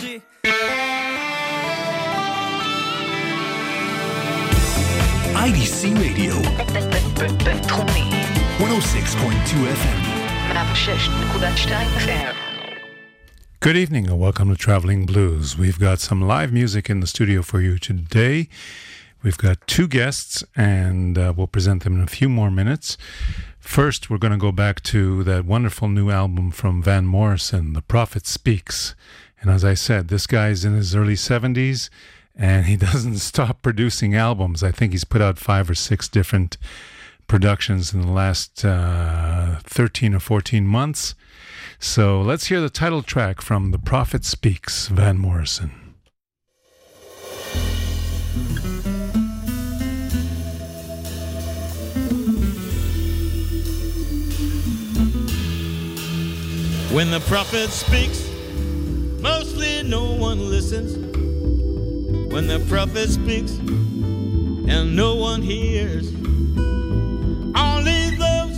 Énergie. IDC Radio, 106.2 FM. Good evening and welcome to Traveling Blues. We've got some live music in the studio for you today. We've got two guests and uh, we'll present them in a few more minutes. First, we're going to go back to that wonderful new album from Van Morrison, The Prophet Speaks. And as I said, this guy's in his early 70s and he doesn't stop producing albums. I think he's put out five or six different productions in the last uh, 13 or 14 months. So let's hear the title track from The Prophet Speaks, Van Morrison. When the prophet speaks, mostly no one listens. When the prophet speaks, and no one hears, only those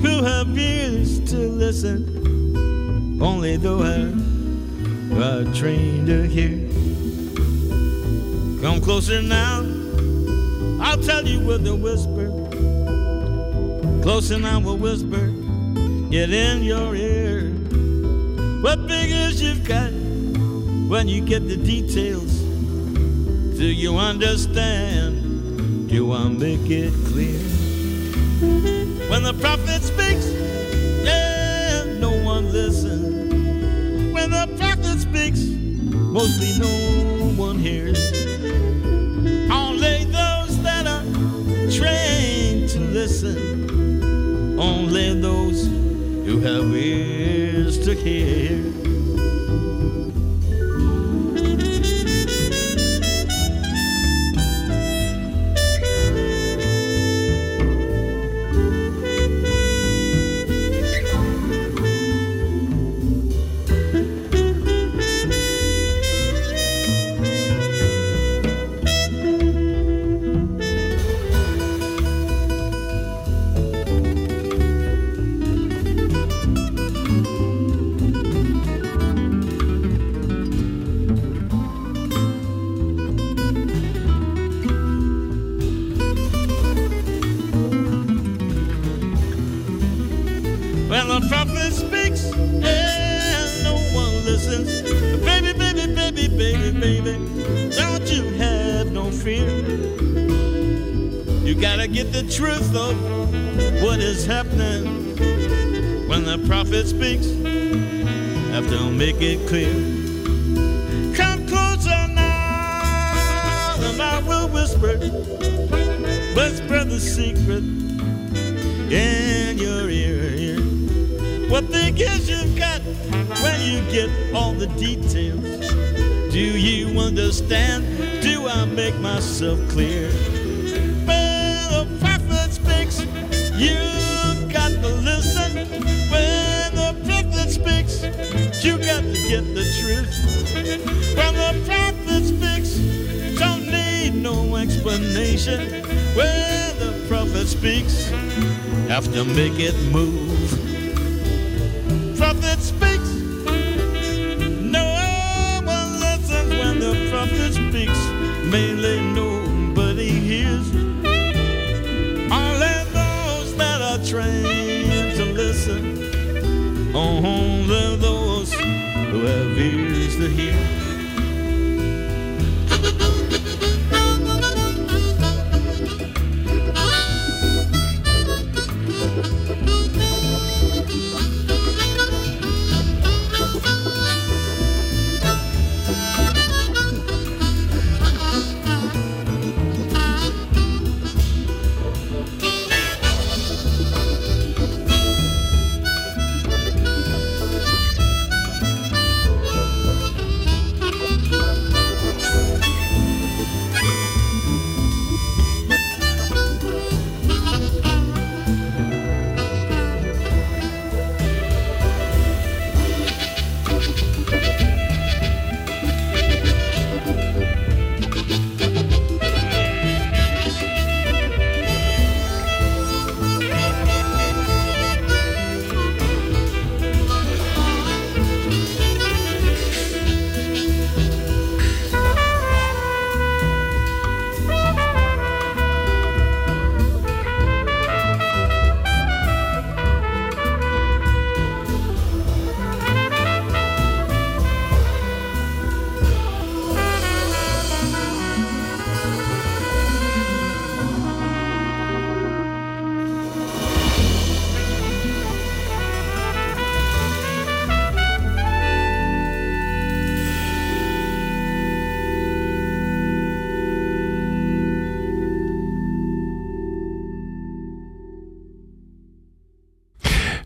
who have ears to listen, only those who are trained to hear. Come closer now, I'll tell you with a whisper. Close and I will whisper, get in your ear. What figures you've got when you get the details? Do you understand? Do I make it clear? When the prophet speaks, yeah, no one listens. When the prophet speaks, mostly no one hears. Only those that are trained to listen, only those who have ears to hear.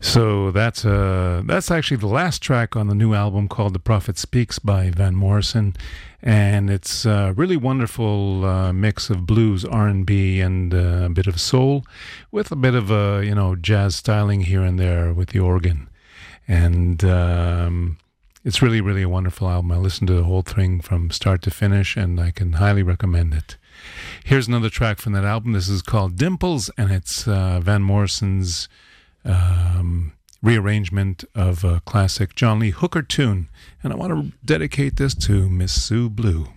So that's uh, that's actually the last track on the new album called "The Prophet Speaks" by Van Morrison, and it's a really wonderful uh, mix of blues, R and B, and uh, a bit of soul, with a bit of a you know jazz styling here and there with the organ, and um, it's really really a wonderful album. I listened to the whole thing from start to finish, and I can highly recommend it. Here's another track from that album. This is called Dimples, and it's uh, Van Morrison's um, rearrangement of a classic John Lee Hooker tune. And I want to dedicate this to Miss Sue Blue.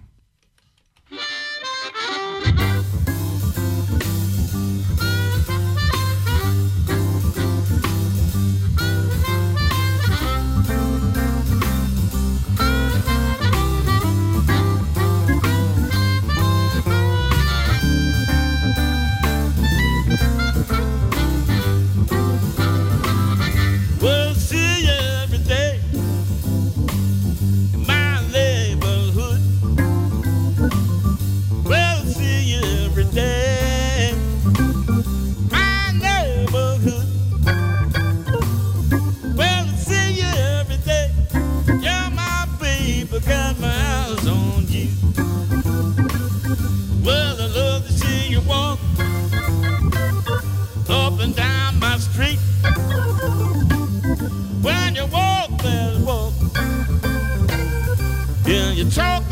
choke.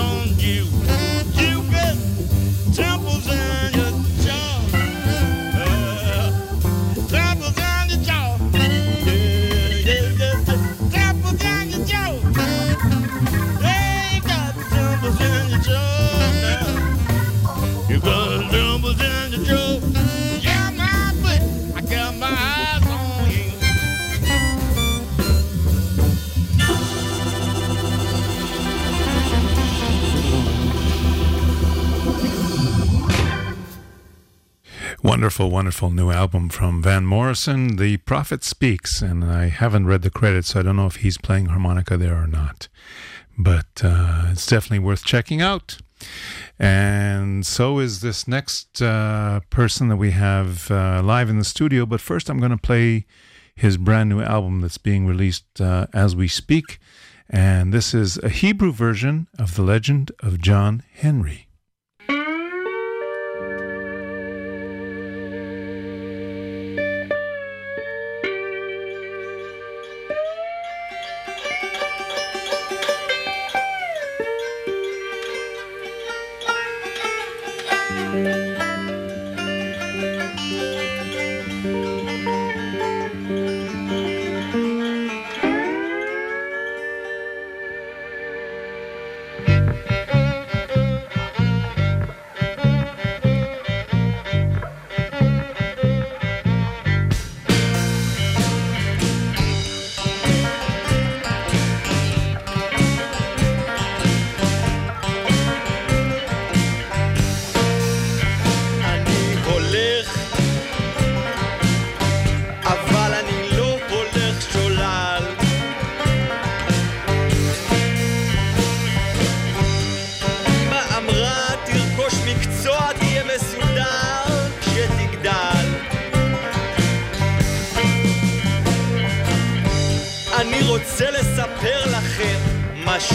On you. Wonderful, wonderful new album from Van Morrison. The Prophet Speaks, and I haven't read the credits, so I don't know if he's playing harmonica there or not. But uh, it's definitely worth checking out. And so is this next uh, person that we have uh, live in the studio. But first, I'm going to play his brand new album that's being released uh, as we speak. And this is a Hebrew version of the legend of John Henry.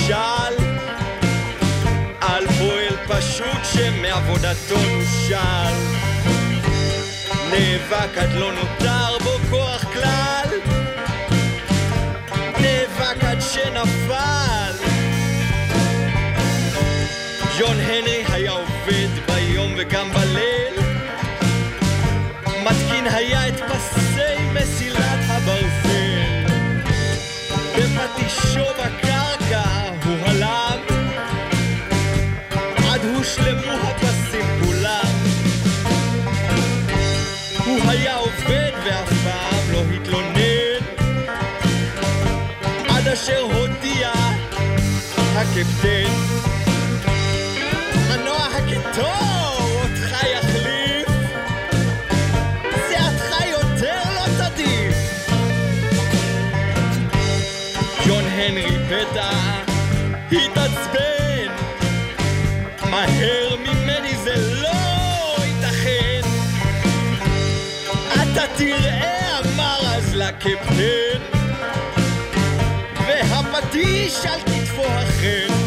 משל על פועל פשוט שמעבודתו נושל. נאבק עד לא נותר בו כוח כלל, נאבק עד שנפל. ג'ון הנרי היה עובד ביום וגם בליל, הקפטן. מנוע הקיטור אותך יחליף, סיעתך יותר לא תדיף. ג'ון הנרי פתע התעצבן מהר ממני זה לא ייתכן. אתה תראה, אמר אז לקפטן, והפטיש על for a.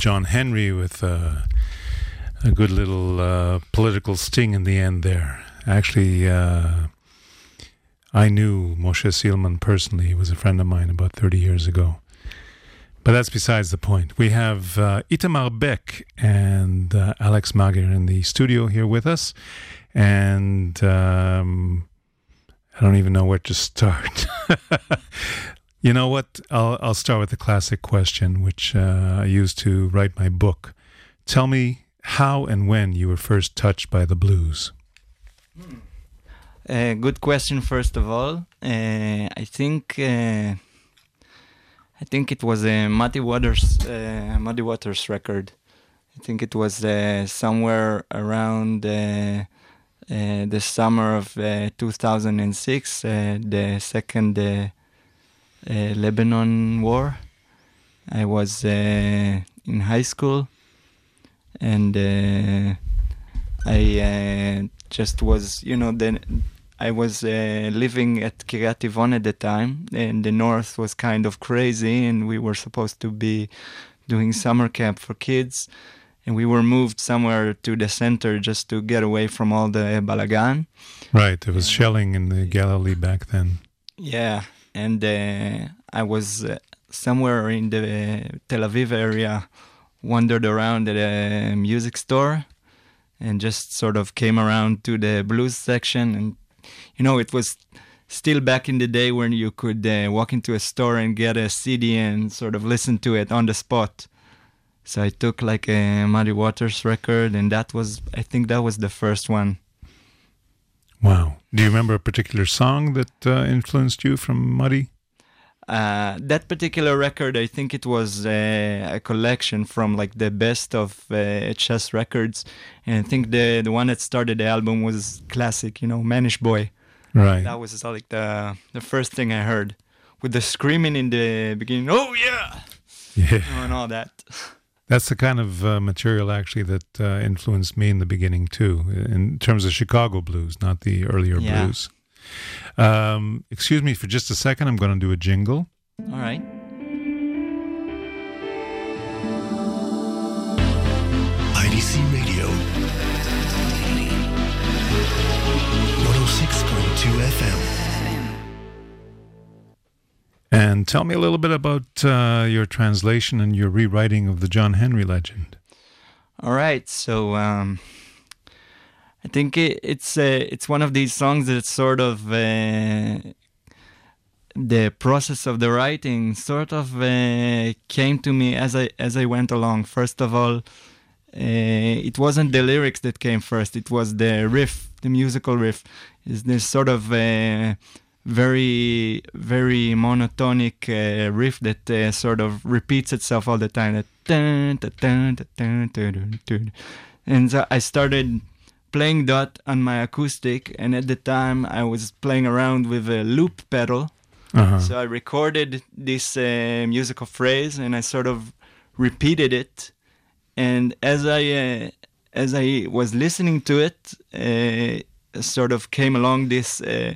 John Henry with uh, a good little uh, political sting in the end there. Actually, uh, I knew Moshe Silman personally. He was a friend of mine about 30 years ago. But that's besides the point. We have uh, Itamar Beck and uh, Alex Mager in the studio here with us. And um, I don't even know where to start. you know what? I'll, I'll start with the classic question, which uh, I used to write my book. Tell me how and when you were first touched by the blues. Uh, good question, first of all. Uh, I think uh, I think it was a Muddy Waters uh, Muddy Waters record. I think it was uh, somewhere around uh, uh, the summer of uh, 2006, uh, the second uh, uh, Lebanon war. I was uh, in high school, and uh, I uh, just was, you know, then I was uh, living at Kiryat Tivon at the time, and the north was kind of crazy, and we were supposed to be doing summer camp for kids, and we were moved somewhere to the center just to get away from all the balagan. Right. There was shelling in the Galilee back then. Yeah, and uh, I was uh, somewhere in the Tel Aviv area, wandered around at a music store, and just sort of came around to the blues section. And you know, it was still back in the day when you could uh, walk into a store and get a CD and sort of listen to it on the spot. So I took like a Muddy Waters record, and that was, I think, that was the first one. Wow. Do you remember a particular song that uh, influenced you from Muddy? Uh, that particular record, I think it was uh, a collection from like the best of uh, Chess records, and I think the the one that started the album was classic, you know, Mannish Boy. Right. That was like the the first thing I heard, with the screaming in the beginning, "Oh yeah," Yeah. and all that. That's the kind of uh, material actually that uh, influenced me in the beginning too, in terms of Chicago blues, not the earlier Yeah. blues. Um, excuse me for just a second. I'm going to do a jingle. All right. IDC Radio. 106.2 FM. And tell me a little bit about uh, your translation and your rewriting of the John Henry legend. All right, so um, I think it, it's uh, it's one of these songs that sort of uh, the process of the writing sort of uh, came to me as I as I went along. First of all, uh, it wasn't the lyrics that came first; it was the riff, the musical riff. Is this sort of uh, very very monotonic uh, riff that uh, sort of repeats itself all the time. That dun, dun, dun, and so I started playing that on my acoustic, and at the time I was playing around with a loop pedal. Uh-huh. So I recorded this uh, musical phrase, and I sort of repeated it. And as I uh, as I was listening to it, uh, sort of came along this uh,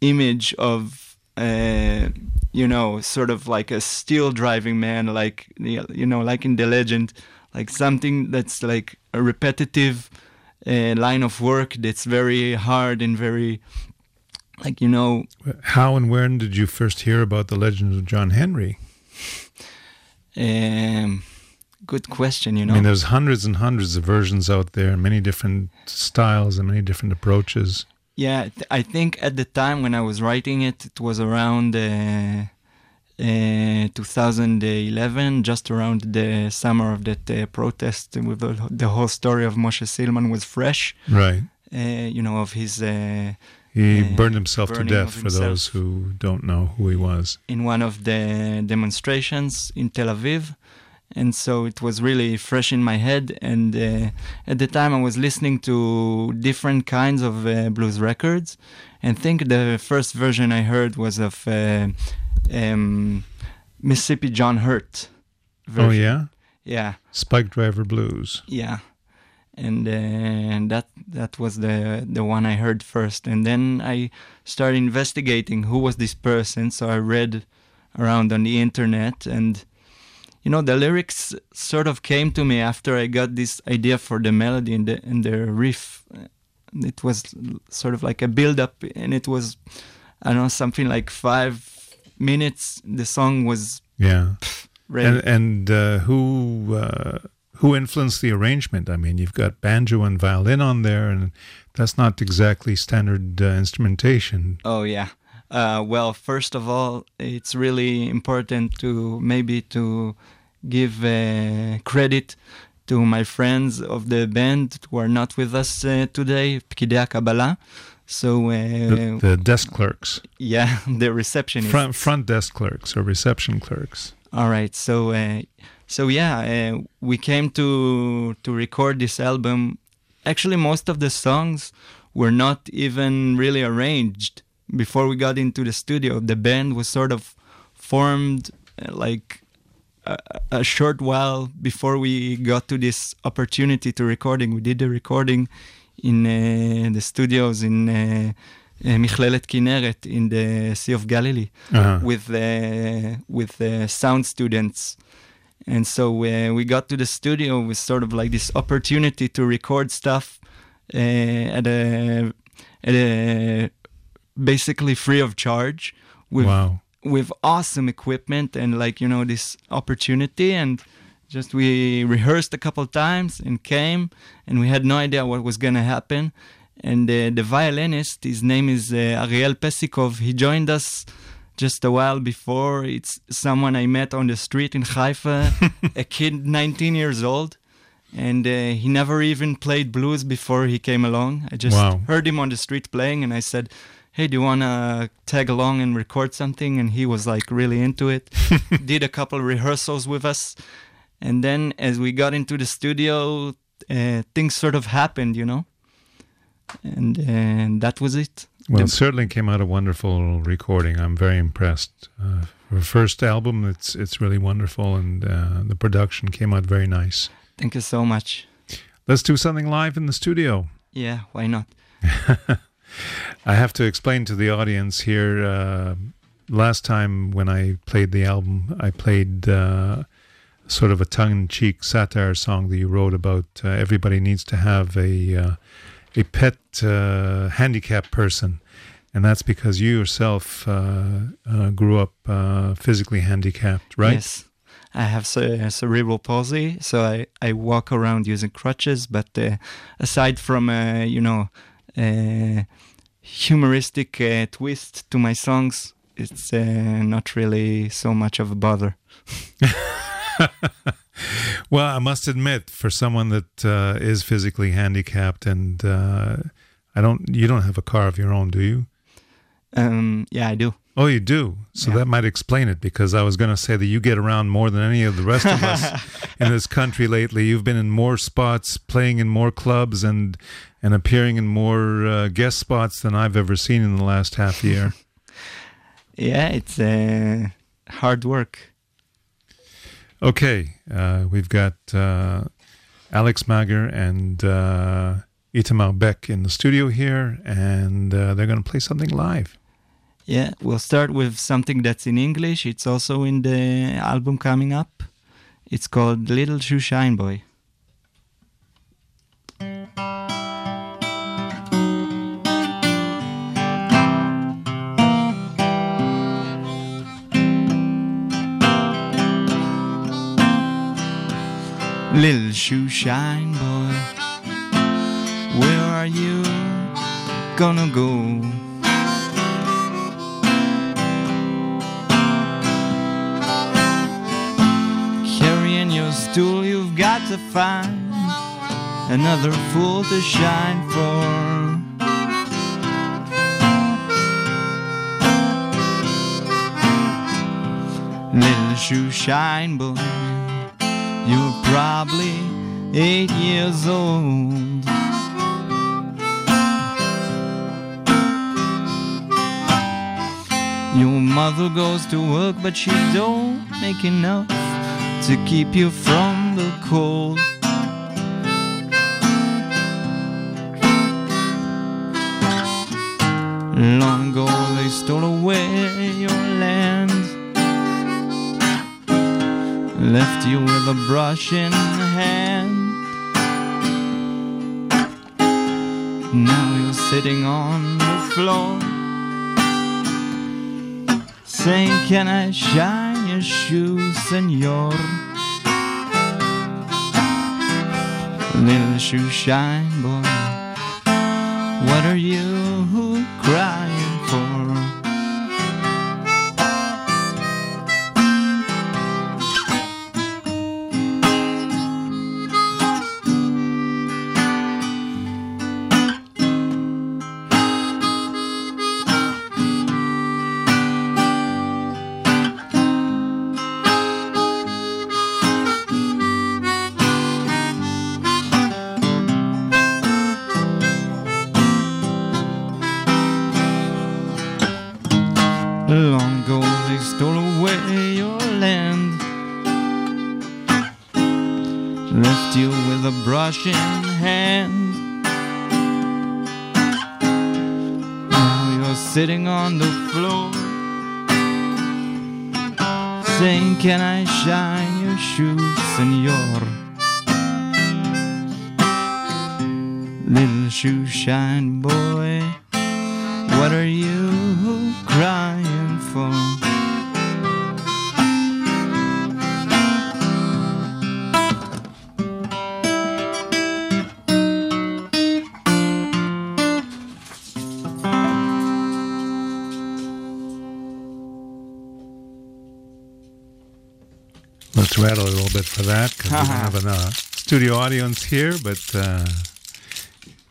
image of uh, you know, sort of like a steel driving man, like you know, like in the legend, like something that's like a repetitive uh, line of work that's very hard and very like you know, How and when did you first hear about the legend of John Henry? um, good question. You know, I mean, there's hundreds and hundreds of versions out there, many different styles and many different approaches. Yeah, th- I think at the time when I was writing it, it was around uh, uh, 2011, just around the summer of that uh, protest, with the, the whole story of Moshe Silman was fresh. Right. Uh, you know, of his uh, He Uh, burned himself to death for himself. those who don't know who he was. in one of the demonstrations in Tel Aviv. And so it was really fresh in my head. And uh, at the time, I was listening to different kinds of uh, blues records. And think the first version I heard was of uh, um, Mississippi John Hurt. Oh, yeah? Yeah. Spike Driver Blues. Yeah, and uh, that that was the the one I heard first, and then I started investigating who was this person. So I read around on the internet, and you know the lyrics sort of came to me after I got this idea for the melody and the and the riff. It was sort of like a build up, and it was I don't know something like five minutes. The song was Yeah. ready. And and uh, who uh, who influenced the arrangement? I mean, you've got banjo and violin on there, and that's not exactly standard uh, instrumentation. Oh yeah. Uh, well, first of all, it's really important to maybe to give uh, credit to my friends of the band who are not with us uh, today, Pkidei Kabbalah. So uh, The, the desk clerks, yeah, the receptionist. front front desk clerks or reception clerks. All right. So uh, so yeah, uh, we came to to record this album. Actually, most of the songs were not even really arranged before we got into the studio. The band was sort of formed uh, like a, a short while before we got to this opportunity to recording. We did the recording in uh, the studios in uh, uh, Michlelet Kinneret in the Sea of Galilee Uh-huh. with uh, with uh, sound students, and so uh, we got to the studio with sort of like this opportunity to record stuff uh, at a at a basically free of charge with wow. with awesome equipment and like you know this opportunity. And just we rehearsed a couple times and came and we had no idea what was gonna happen. And uh, the violinist his name is uh, Ariel Pesikov. He joined us just a while before. It's someone I met on the street in Haifa a kid 19 years old. And uh, he never even played blues before he came along. I just Wow. heard him on the street playing and I said hey do you want to tag along and record something and he was like really into it did a couple rehearsals with us and then as we got into the studio uh, things sort of happened you know and and that was it Well, The- it certainly came out a wonderful recording. I'm very impressed. Uh, for first album, it's it's really wonderful, and uh, the production came out very nice. thank you so much Let's do something live in the studio. yeah why not I have to explain to the audience here. Uh, last time when I played the album, I played uh, sort of a tongue-in-cheek satire song that you wrote about. Uh, everybody needs to have a uh, a pet uh, handicapped person, and that's because you yourself uh, grew up physically handicapped, right? Yes. I have cerebral palsy, so I, I walk around using crutches. But aside from, you know, humoristic uh, twist to my songs, it's uh, not really so much of a bother. Well, I must admit, for someone that uh, is physically handicapped, and uh, I don't, you don't have a car of your own, do you? Um, yeah, I do. Oh, you do. So Yeah. that might explain it because I was going to say that you get around more than any of the rest of us in this country lately. You've been in more spots, playing in more clubs, and and appearing in more uh, guest spots than I've ever seen in the last half year. Yeah, it's uh, hard work. okay, uh, we've got uh, Alex Mager and uh, Itamar Beck in the studio here, and uh, they're going to play something live. Yeah, we'll start with something that's in English. It's also in the album coming up. It's called Little Shoe Shine Boy. Little shoe shine boy, where are you gonna go? Stool, you've got to find another fool to shine for. Little shoe shine boy, you're probably eight years old. Your mother goes to work, but she don't make enough to keep you from the cold. Long ago they stole away your land, left you with a brush in hand. Now you're sitting on the floor, saying, Can I shine your shoes, senor? Little shoe shine boy, what are you Little shoe shine boy, what are you crying for? Let's rattle a little bit for that because we don't have a uh, studio audience here. But uh,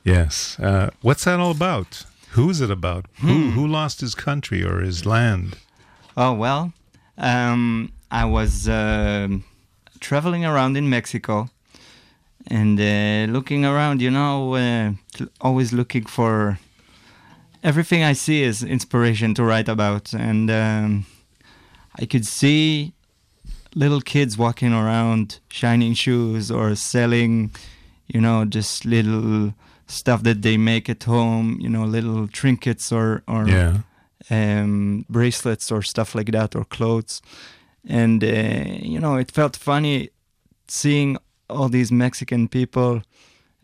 yes, uh, what's that all about? Who's it about? Who who lost his country or his land? Oh well, um, I was um traveling around in Mexico and uh, looking around. You know, uh, always looking for everything I see is inspiration to write about, and um, I could see little kids walking around shining shoes or selling, you know, just little stuff that they make at home. You know, little trinkets or or Yeah, um, bracelets or stuff like that or clothes. And, uh, you know, it felt funny seeing all these Mexican people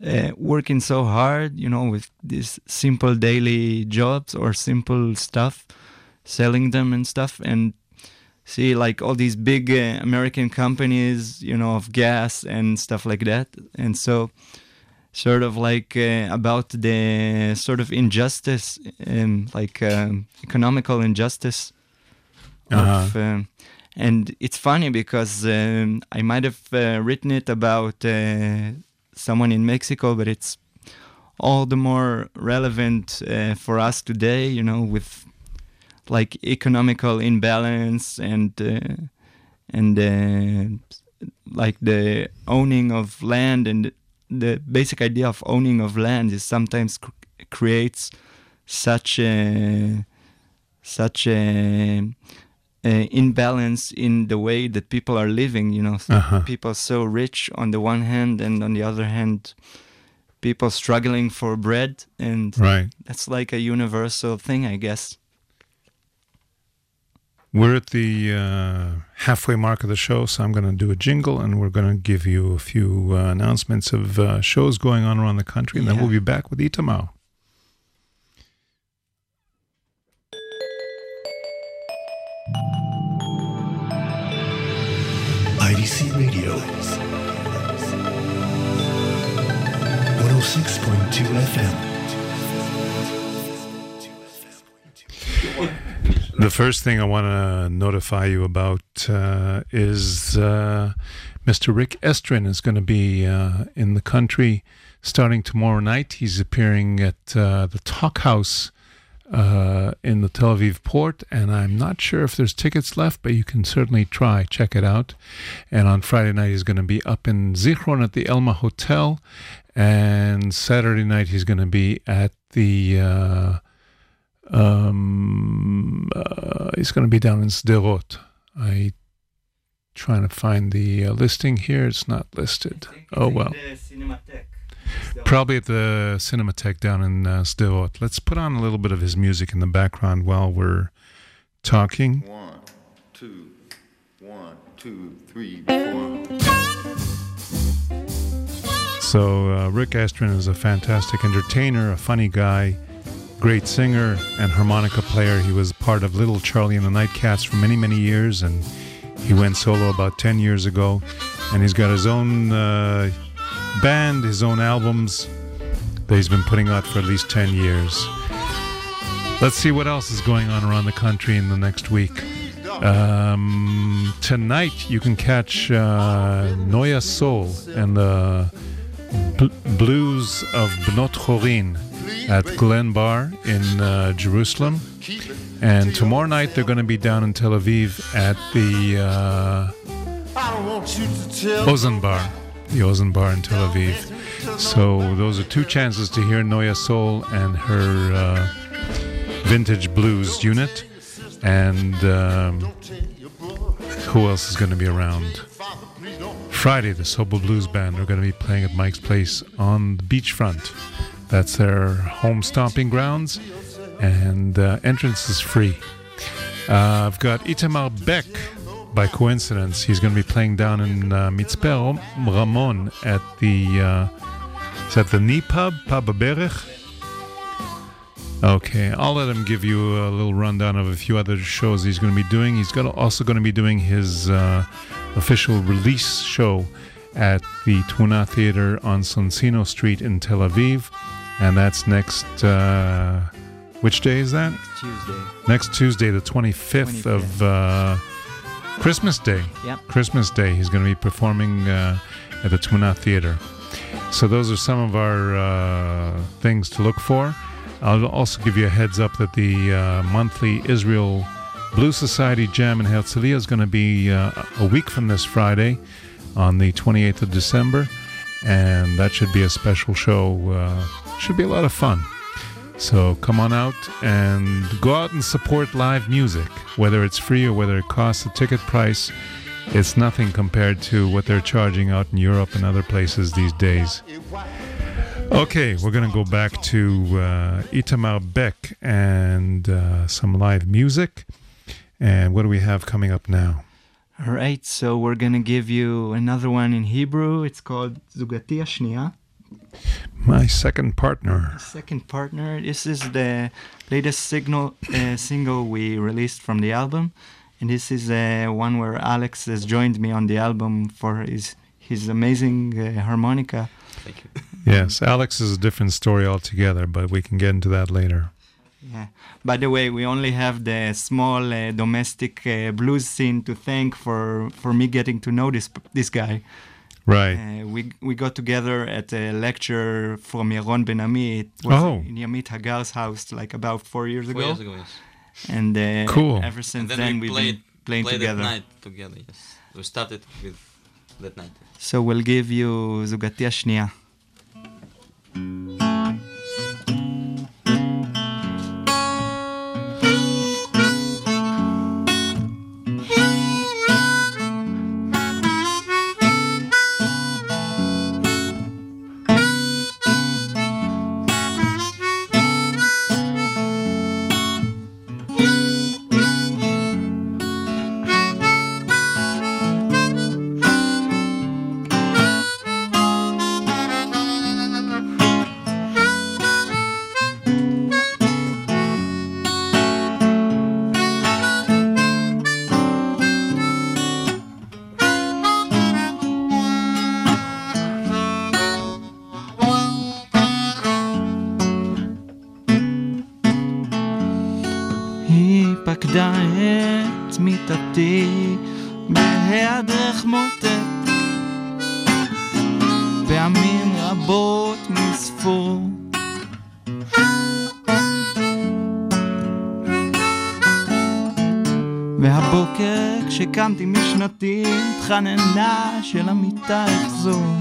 uh, working so hard, you know, with these simple daily jobs or simple stuff, selling them and stuff. And see, like, all these big uh, American companies, you know, of gas and stuff like that. And so, sort of like uh, about the sort of injustice, um, like um, economical injustice. Of, um, and it's funny because um, I might have uh, written it about uh, someone in Mexico, but it's all the more relevant uh, for us today, you know, with like economical imbalance and uh, and uh, like the owning of land and the basic idea of owning of land is sometimes cr- creates such a such a, a imbalance in the way that people are living you know Uh-huh. people so rich on the one hand and on the other hand people struggling for bread and right. that's like a universal thing i guess We're at the uh, halfway mark of the show, so I'm going to do a jingle and we're going to give you a few uh, announcements of uh, shows going on around the country, and then we'll be back with Itamar. IDC Radio. 106.2 FM. The first thing I want to notify you about uh, is uh, Mr. Rick Estrin is going to be uh, in the country starting tomorrow night. He's appearing at uh, the Talk House uh, in the Tel Aviv port, and I'm not sure if there's tickets left, but you can certainly try. Check it out. And on Friday night, he's going to be up in Zichron at the Elma Hotel, and Saturday night, he's going to be at the. Um, uh, he's going to be down in Sderot. I trying to find the uh, listing here. It's not listed. Oh well. Probably at the Cinematheque down in uh, Sderot. Let's put on a little bit of his music in the background while we're talking. One, two, one, two, three, four. So uh, Rick Estrin is a fantastic entertainer, a funny guy, great singer and harmonica player. He was part of Little Charlie and the Nightcats for many, many years, and he went solo about 10 years ago. And he's got his own uh, band, his own albums that he's been putting out for at least 10 years. Let's see what else is going on around the country in the next week. Um, tonight, you can catch uh, Noya Soul and the bl- Blues of Bnot Chorin at Glen Bar in uh, Jerusalem. And tomorrow night, they're going to be down in Tel Aviv at the uh, Ozen Bar, the Ozen Bar in Tel Aviv. So those are two chances to hear Noya Soul and her uh, vintage blues unit. And um, who else is going to be around? Friday, the Sobel Blues Band are going to be playing at Mike's Place on the beachfront. That's their home stomping grounds, and uh, entrance is free. Uh, I've got Itamar Beck. By coincidence, he's going to be playing down in uh, Ramon at the uh, is that the Knee Pub Pub Berich. Okay, I'll let him give you a little rundown of a few other shows he's going to be doing. He's got also going to be doing his uh, official release show at the Tuna Theater on Soncino Street in Tel Aviv, and that's next. Uh, which day is that? Tuesday. Next Tuesday, the 25th, of uh, Christmas Day. Yep. Christmas Day. He's going to be performing uh, at the Tuna Theater. So those are some of our uh, things to look for. I'll also give you a heads up that the uh, monthly Israel Blue Society Jam in Herzliya is going to be uh, a week from this Friday on the 28th of December, and that should be a special show. Should be a lot of fun. So come on out and go out and support live music, whether it's free or whether it costs a ticket price. It's nothing compared to what they're charging out in Europe and other places these days. Okay, we're going to go back to uh, Itamar Beck and uh, some live music. And what do we have coming up now? All right, so we're gonna give you another one in Hebrew. It's called Zugati Ashnia. My second partner. Second partner. This is the latest signal uh, single we released from the album, and this is uh, one where Alex has joined me on the album for his his amazing uh, harmonica. Yes, Alex is a different story altogether, but we can get into that later. Yeah. By the way, we only have the small uh, domestic uh, blues scene to thank for for me getting to know this this guy. Right. Uh, we we got together at a lecture from Yaron Ben Ami. It was Oh. in Yamit Hagar's house like about four years Four ago. years ago, yes. And uh, Cool. ever since And then, then we we've played, been playing played together. at night together, yes. We started with that night. So we'll give you Zugati Ashnia. כשקמתי משנתי התחננה של המיטה אחזור.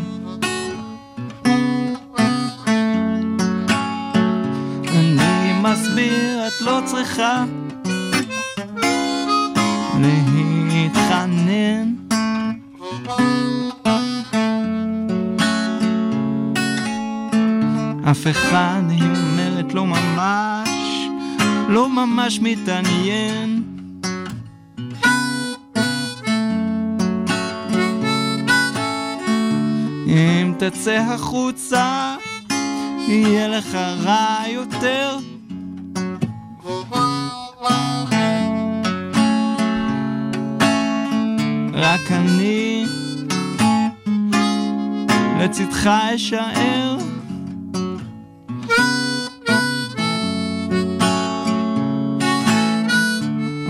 אני מסביר את לא צריכה. להתחנן. אף אחד, היא אומרת, לא ממש, לא ממש מתעניין. תצא החוצה, יהיה לך רע יותר. רק אני לצדך אשאר.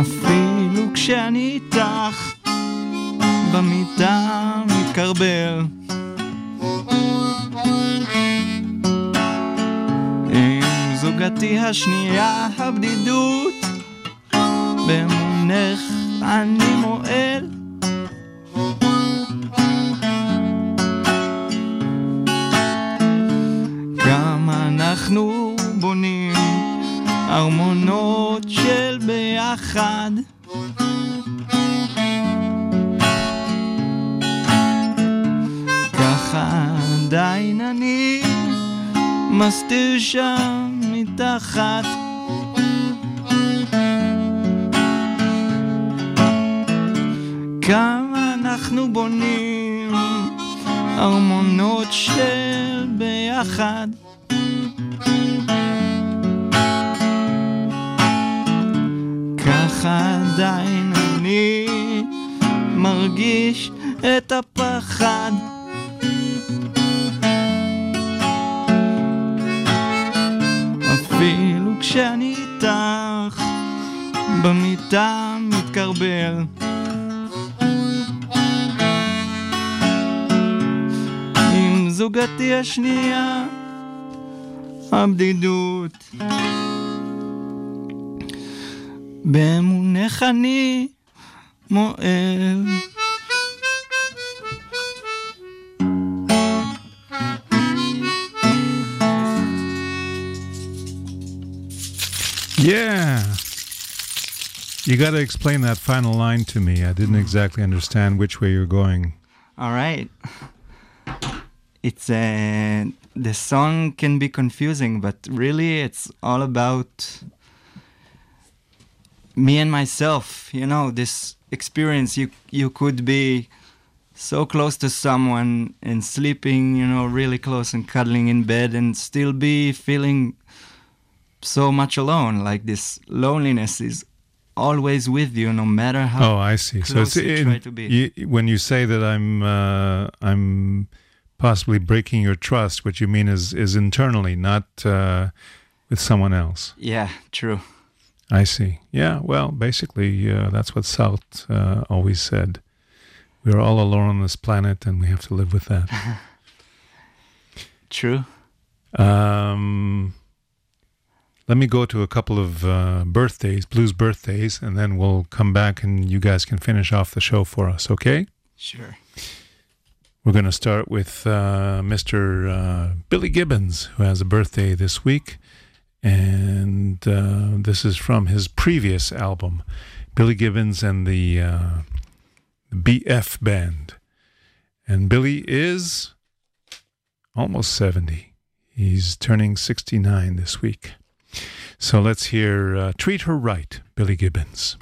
אפילו כשאני איתך במיטה מתקרבל. זוגתי השנייה הבדידות באמונך אני מועל. גם אנחנו בונים ארמונות של ביחד. ככה עדיין אני מסתיר שם מתחת. כמה אנחנו בונים ארמונות של ביחד. ככה עדיין אני מרגיש את הפחד. כשאני איתך במיטה מתקרבל. עם זוגתי השנייה, הבדידות. באמונך אני מועל. Yeah. You got to explain that final line to me. I didn't hmm. exactly understand which way you're going. All right. It's a. the song can be confusing, but really it's all about me and myself. You know, this experience you you could be so close to someone and sleeping, you know, really close and cuddling in bed and still be feeling so much alone. Like this loneliness is always with you, no matter how. Oh, I see. So it's you in, to be. you- when you say that I'm uh, I'm possibly breaking your trust, what you mean is is internally, not uh, with someone else. Yeah, true. I see. Yeah. Well, basically, uh, that's what South uh, always said. We're all alone on this planet, and we have to live with that. True. Um, let me go to a couple of uh, birthdays, blues birthdays, and then we'll come back and you guys can finish off the show for us, okay? Sure. We're going to start with uh, Mr. Uh, Billy Gibbons, who has a birthday this week. And uh, this is from his previous album, Billy Gibbons and the uh, BF Band. And Billy is almost 70. He's turning 69 this week. So let's hear uh, Treat Her Right, Billy Gibbons.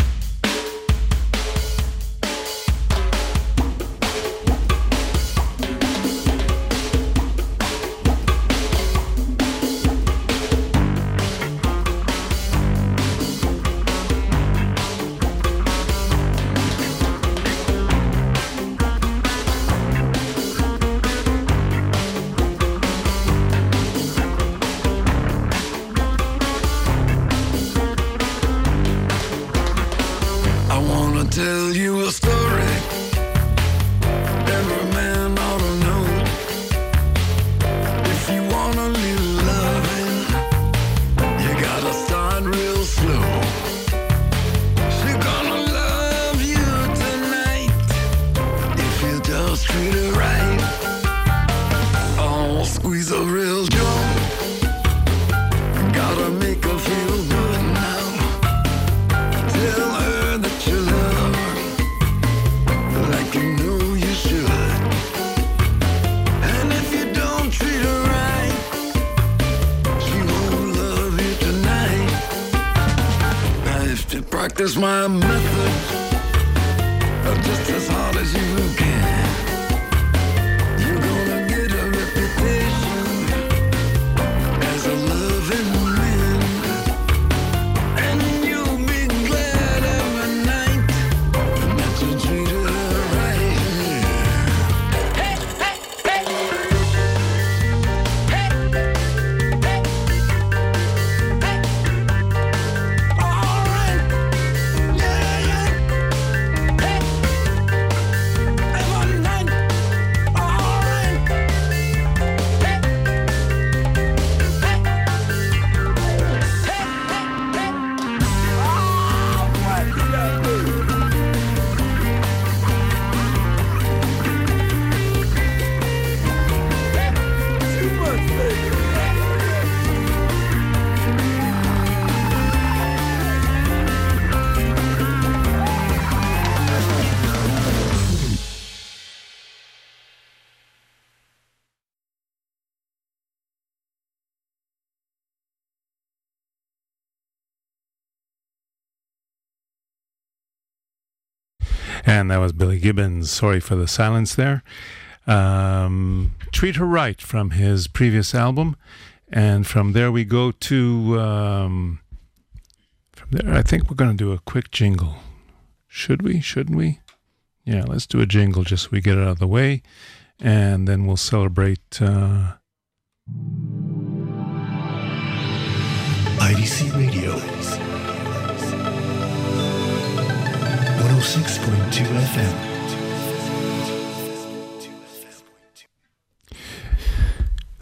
And that was Billy Gibbons. Sorry for the silence there. Um, Treat Her Right from his previous album. And from there we go to. Um, from there, I think we're going to do a quick jingle. Should we? Shouldn't we? Yeah, let's do a jingle just so we get it out of the way. And then we'll celebrate. Uh, IDC Radio. 106.2 FM.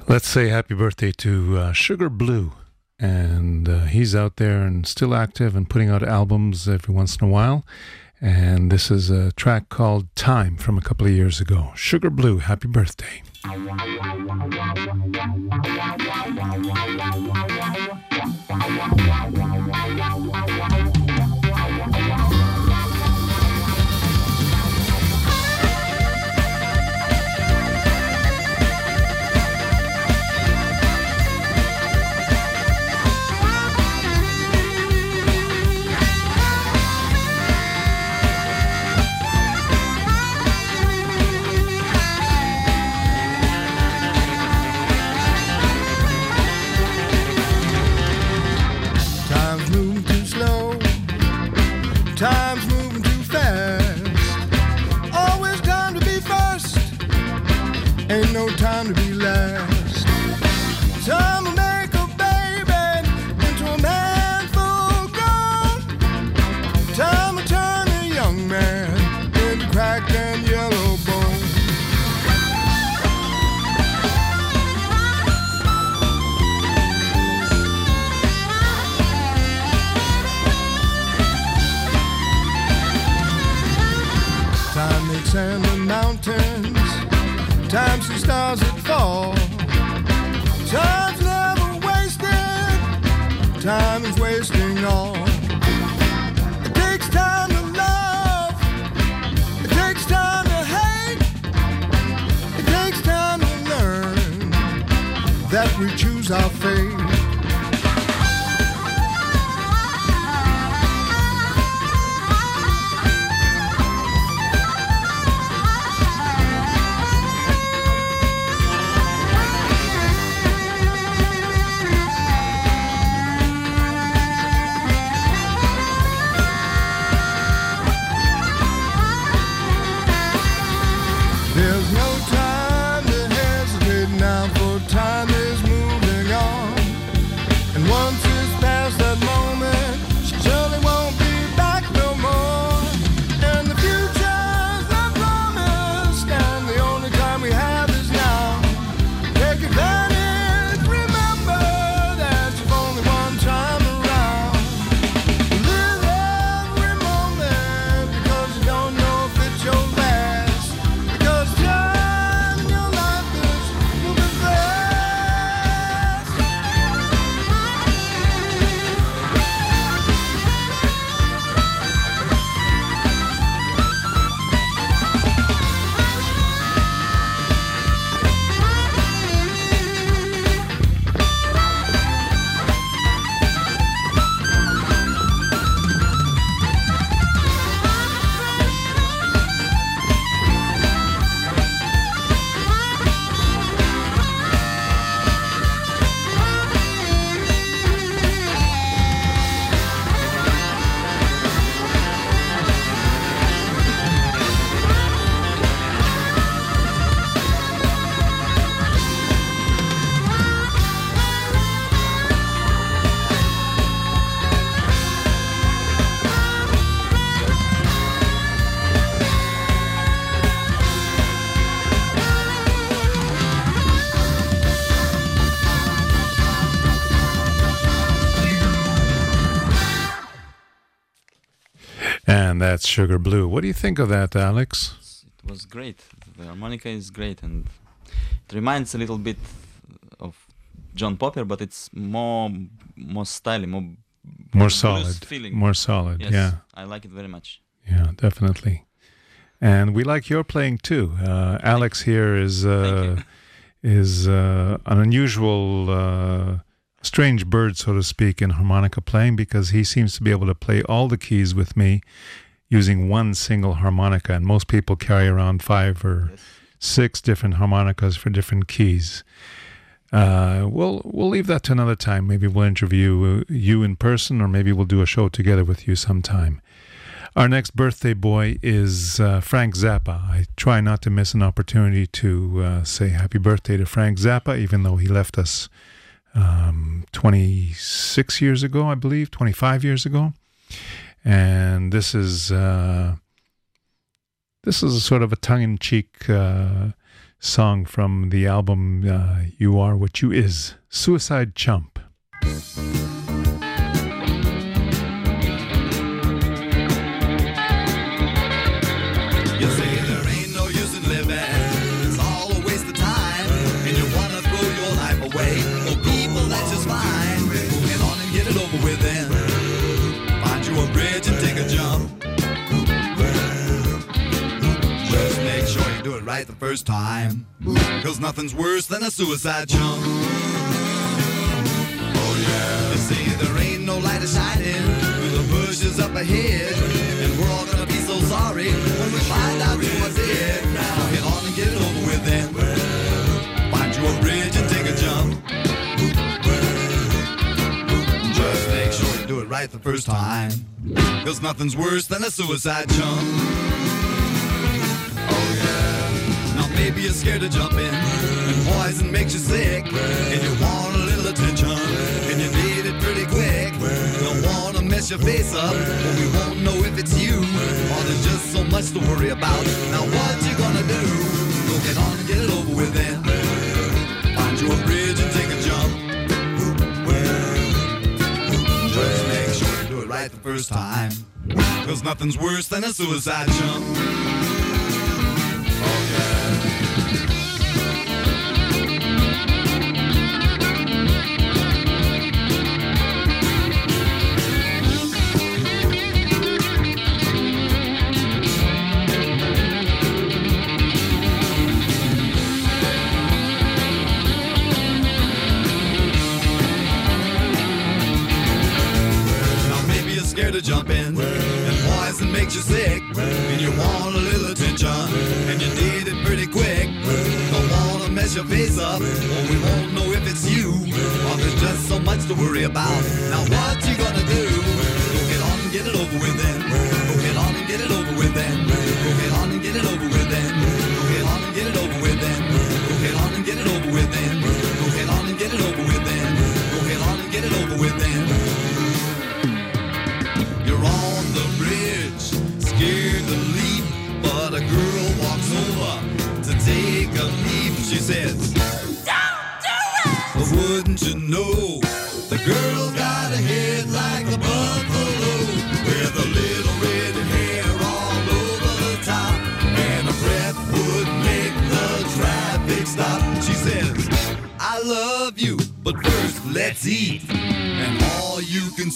Let's say happy birthday to uh, Sugar Blue. And uh, he's out there and still active and putting out albums every once in a while. And this is a track called Time from a couple of years ago. Sugar Blue, happy birthday. Time's And mountains. times sees stars that fall. Time's never wasted. Time is wasting all. It takes time to love. It takes time to hate. It takes time to learn that we choose our fate. That's Sugar Blue. What do you think of that, Alex? It was great. The harmonica is great, and it reminds a little bit of John Popper, but it's more more stylish, more More solid. feeling. More solid, Yes, yeah. I like it very much. Yeah, definitely. And we like your playing too. Uh, Alex here is uh, is uh, an unusual, uh, strange bird, so to speak, in harmonica playing because he seems to be able to play all the keys with me using one single harmonica, and most people carry around five or six different harmonicas for different keys. Uh, we'll we'll leave that to another time. Maybe we'll interview uh, you in person, or maybe we'll do a show together with you sometime. Our next birthday boy is uh, Frank Zappa. I try not to miss an opportunity to uh, say happy birthday to Frank Zappa, even though he left us um, 26 years ago, I believe, 25 years ago. And this is uh, this is a sort of a tongue-in-cheek uh, song from the album uh, "You Are What You Is." Suicide Chump. Right the first time, cause nothing's worse than a suicide jump. Oh yeah. They say there ain't no light shining through the bushes up ahead, and we're all gonna be so sorry when we find out who was it. Now get on and get it over with then. Find you a bridge and take a jump. Just make sure you do it right the first time, cause nothing's worse than a suicide jump. Maybe you're scared to jump in, and poison makes you sick, and you want a little attention, and you need it pretty quick. Don't wanna mess your face up, but we won't know if it's you, or there's just so much to worry about. Now what you gonna do? Go get on and get it over with then. Find you a bridge and take a jump. Just make sure you do it right the first time, cause nothing's worse than a suicide jump. Maybe you're to jump in, and poison makes you sick, and you want a little attention, and you need it pretty quick. Don't wanna mess your face up, or we won't know if it's you, or there's just so much to worry about.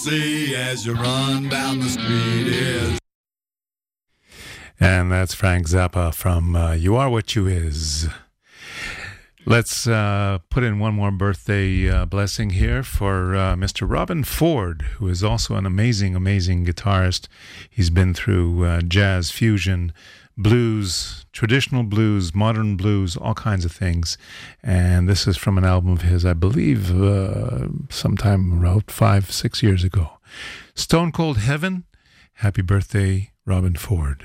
Say as you run down the street is. And that's Frank Zappa from uh, You Are What You Is. Let's uh, put in one more birthday uh, blessing here for uh, Mr. Robben Ford, who is also an amazing, amazing guitarist. He's been through uh, jazz, fusion, blues, traditional blues, modern blues, all kinds of things. And this is from an album of his, I believe, uh, sometime about five, six years ago. Stone Cold Heaven. Happy birthday, Robben Ford.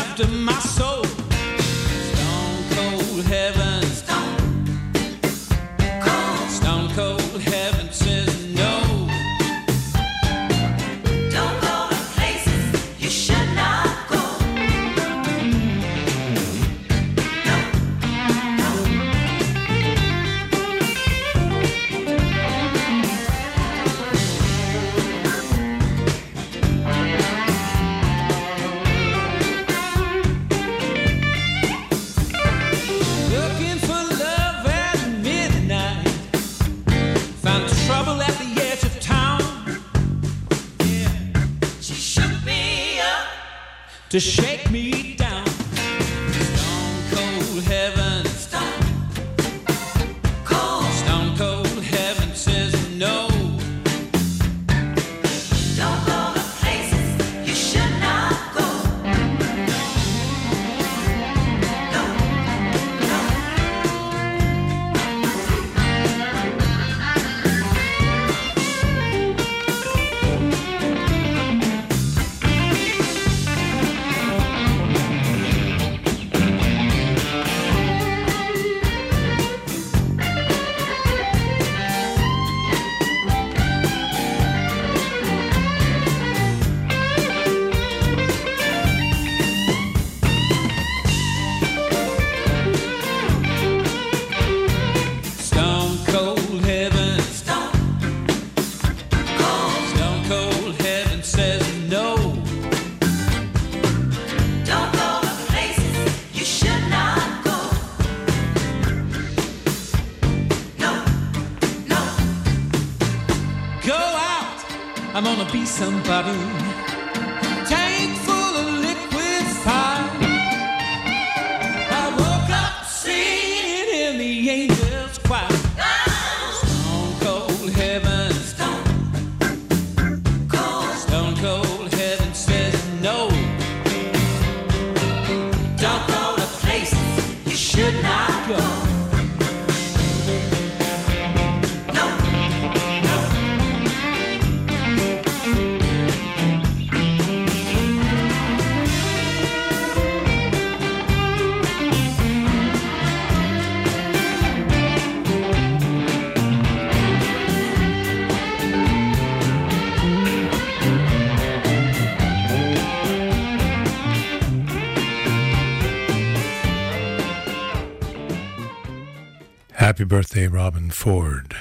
birthday, Robben Ford.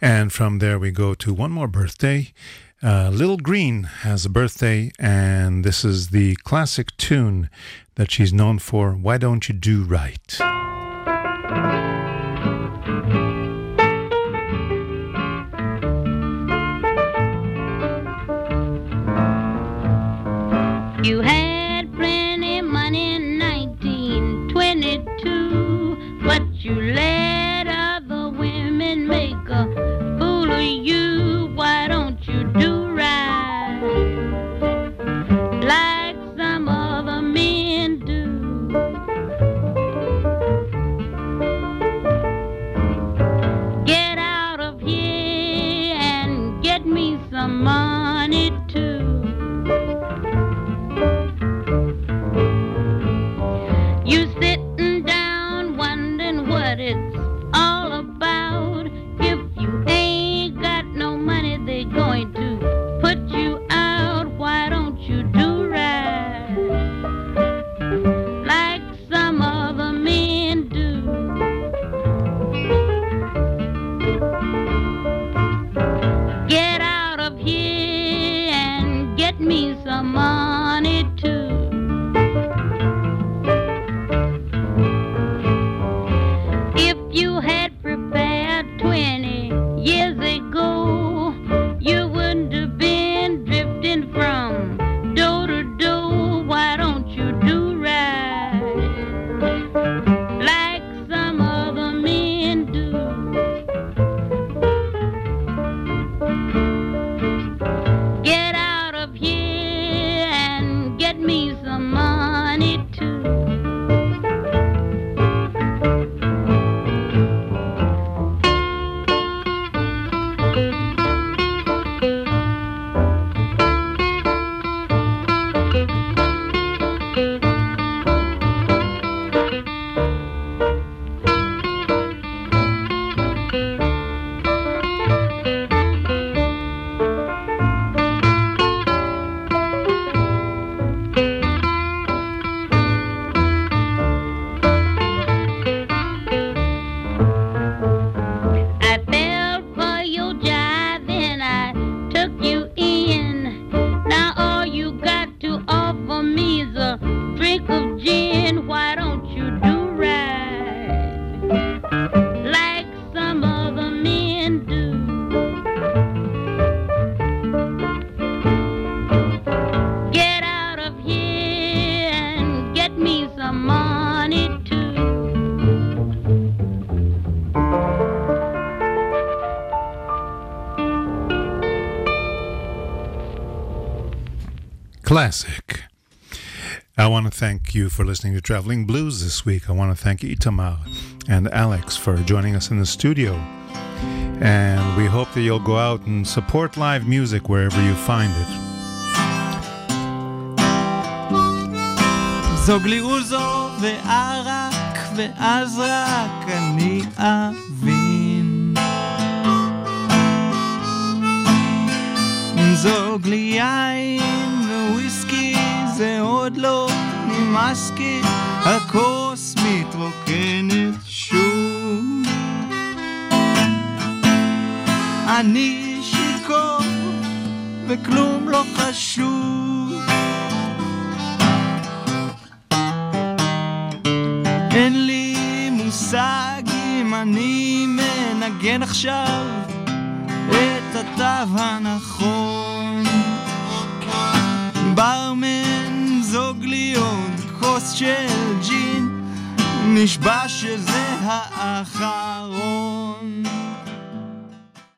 And from there, we go to one more birthday. Uh, Little Green has a birthday, and this is the classic tune that she's known for Why Don't You Do Right? You have thank you for listening to Traveling Blues this week. I want to thank Itamar and Alex for joining us in the studio. And we hope that you'll go out and support live music wherever you find it. זוג לי אוזו וערק, ואז רק אני אבין. זוג לי יין וויסקי, זה עוד לא נמאס כי הכוס מתרוקנת שוב. אני שיכור וכלום לא חשוב. אין לי מושג אם אני מנגן עכשיו את התו הנכון. של ג'ין, נשבע שזה האחרון.